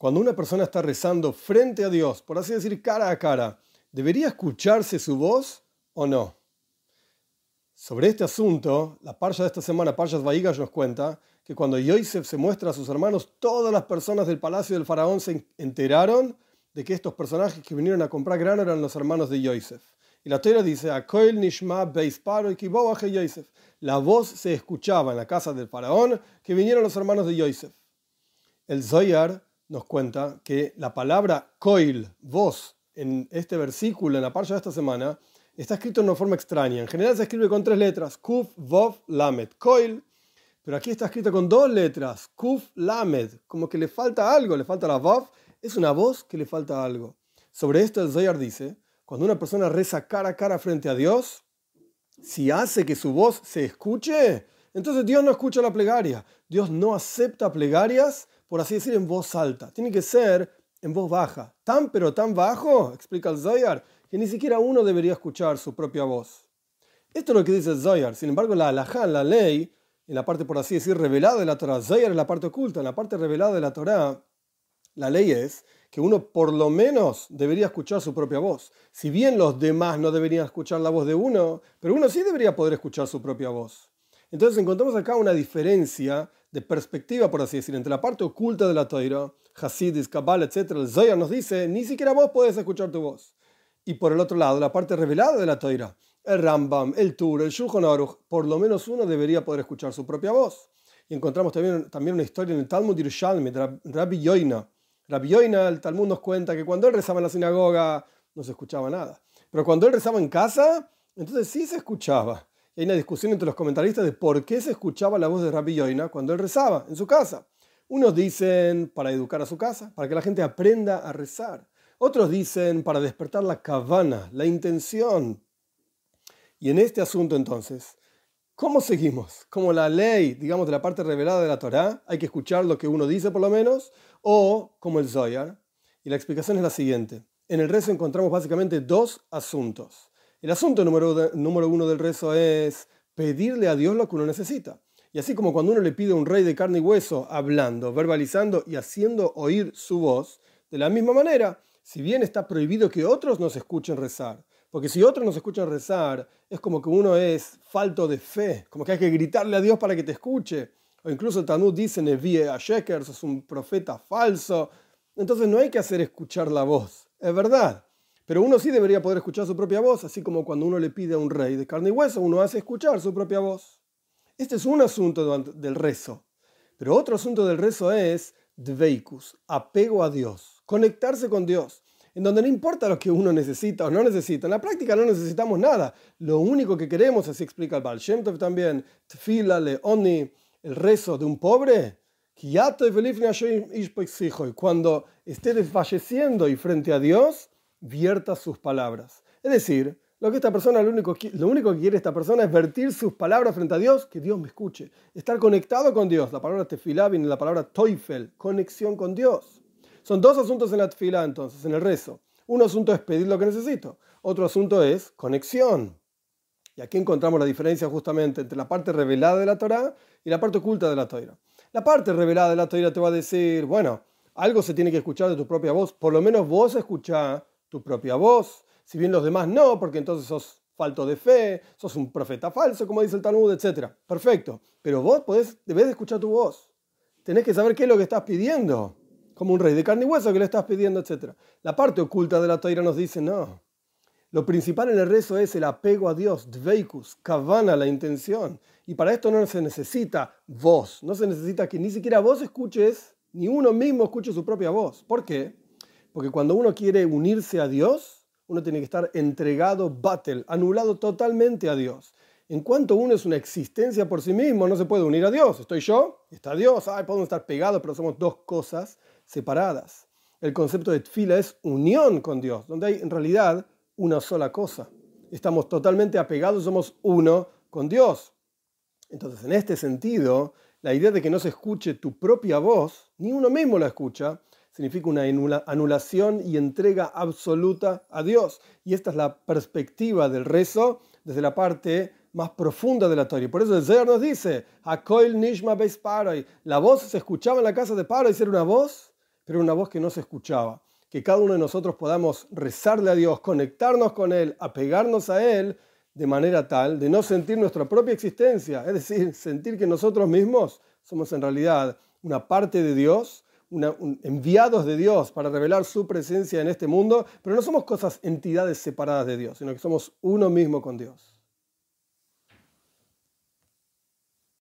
Cuando una persona está rezando frente a Dios, por así decir, cara a cara, ¿debería escucharse su voz o no? Sobre este asunto, la parcha de esta semana, Parshas Vaigas, nos cuenta que cuando Yosef se muestra a sus hermanos, todas las personas del palacio del faraón se enteraron de que estos personajes que vinieron a comprar grano eran los hermanos de Yosef. Y la Torah dice, Nishma y Yosef. La voz se escuchaba en la casa del faraón que vinieron los hermanos de Yosef. El Zoyar nos cuenta que la palabra Koil, voz, en este versículo, en la parcha de esta semana, está escrito de una forma extraña. En general se escribe con tres letras, Kuf, Vov, Lamed. Koil, pero aquí está escrito con dos letras, Kuf, Lamed, como que le falta algo, le falta la Vov, es una voz que le falta algo. Sobre esto el Zoyar dice, cuando una persona reza cara a cara frente a Dios, si hace que su voz se escuche, entonces Dios no escucha la plegaria. Dios no acepta plegarias, por así decir, en voz alta. Tiene que ser en voz baja. Tan pero tan bajo, explica el Zoyar, que ni siquiera uno debería escuchar su propia voz. Esto es lo que dice el Zoyar. Sin embargo, la halajá, la ley, en la parte, por así decir, revelada de la Torah, Zoyar es la parte oculta, en la parte revelada de la Torah, la ley es que uno por lo menos debería escuchar su propia voz. Si bien los demás no deberían escuchar la voz de uno, pero uno sí debería poder escuchar su propia voz. Entonces encontramos acá una diferencia de perspectiva, por así decir, entre la parte oculta de la Torah, Hasidis, Kabbalah, etc. El Zohar nos dice, ni siquiera vos podés escuchar tu voz. Y por el otro lado, la parte revelada de la Torah, el Rambam, el Tur, el Shulchan Aruch, por lo menos uno debería poder escuchar su propia voz. Y encontramos también, también una historia en el Talmud Yerushalmi de Rabbi Yoina, Rabbi Yoina, el Talmud nos cuenta que cuando él rezaba en la sinagoga no se escuchaba nada. Pero cuando él rezaba en casa, entonces sí se escuchaba. Hay una discusión entre los comentaristas de por qué se escuchaba la voz de Rabbi Yoina cuando él rezaba en su casa. Unos dicen para educar a su casa, para que la gente aprenda a rezar. Otros dicen para despertar la cabana, la intención. Y en este asunto entonces, ¿cómo seguimos? Como la ley, digamos, de la parte revelada de la Torá, hay que escuchar lo que uno dice por lo menos, o como el Zoyar. Y la explicación es la siguiente. En el rezo encontramos básicamente dos asuntos. El asunto número, uno del rezo es pedirle a Dios lo que uno necesita. Y así como cuando uno le pide a un rey de carne y hueso, hablando, verbalizando y haciendo oír su voz, de la misma manera, si bien está prohibido que otros nos escuchen rezar, porque si otros nos escuchan rezar, es como que uno es falto de fe, como que hay que gritarle a Dios para que te escuche o incluso Talmud dice Nevie a Sheker, es un profeta falso. Entonces no hay que hacer escuchar la voz, es verdad. Pero uno sí debería poder escuchar su propia voz, así como cuando uno le pide a un rey de carne y hueso, uno hace escuchar su propia voz. Este es un asunto del rezo. Pero otro asunto del rezo es dveikus, apego a Dios, conectarse con Dios, en donde no importa lo que uno necesita o no necesita. En la práctica no necesitamos nada. Lo único que queremos, así explica el Baal Shem también, tfila, leoni, el rezo de un pobre, cuando esté desfalleciendo y frente a Dios, vierta sus palabras. Es decir, lo que esta persona, lo único, lo único que quiere esta persona es vertir sus palabras frente a Dios, que Dios me escuche. Estar conectado con Dios. La palabra tefilá viene la palabra toifel, conexión con Dios. Son dos asuntos en la tefilá entonces, en el rezo. Un asunto es pedir lo que necesito. Otro asunto es conexión. Y aquí encontramos la diferencia justamente entre la parte revelada de la Torah y la parte oculta de la Torah. La parte revelada de la Torah te va a decir, bueno, algo se tiene que escuchar de tu propia voz, por lo menos vos escuchá tu propia voz, si bien los demás no, porque entonces sos falto de fe, sos un profeta falso, como dice el Talmud, etc. Perfecto, pero vos podés, debes escuchar tu voz. Tenés que saber qué es lo que estás pidiendo, como un rey de carne y hueso que le estás pidiendo, etc. La parte oculta de la Torah nos dice, no, lo principal en el rezo es el apego a Dios, dveikus, kavana, la intención. Y para esto no se necesita voz, no se necesita que ni siquiera vos escuches, ni uno mismo escuche su propia voz. ¿Por qué? Porque cuando uno quiere unirse a Dios, uno tiene que estar entregado, battle, anulado totalmente a Dios. En cuanto uno es una existencia por sí mismo, no se puede unir a Dios. Estoy yo, está Dios, ay, podemos estar pegados, pero somos dos cosas separadas. El concepto de tfila es unión con Dios, donde hay en realidad una sola cosa. Estamos totalmente apegados, somos uno con Dios. Entonces, en este sentido, la idea de que no se escuche tu propia voz, ni uno mismo la escucha, significa una anulación y entrega absoluta a Dios. Y esta es la perspectiva del rezo desde la parte más profunda de la Torah. Por eso el Zohar nos dice, Nishma La voz se escuchaba en la casa de Paro y era una voz pero una voz que no se escuchaba. Que cada uno de nosotros podamos rezarle a Dios, conectarnos con Él, apegarnos a Él de manera tal de no sentir nuestra propia existencia, es decir, sentir que nosotros mismos somos en realidad una parte de Dios, enviados de Dios para revelar su presencia en este mundo, pero no somos cosas, entidades separadas de Dios, sino que somos uno mismo con Dios.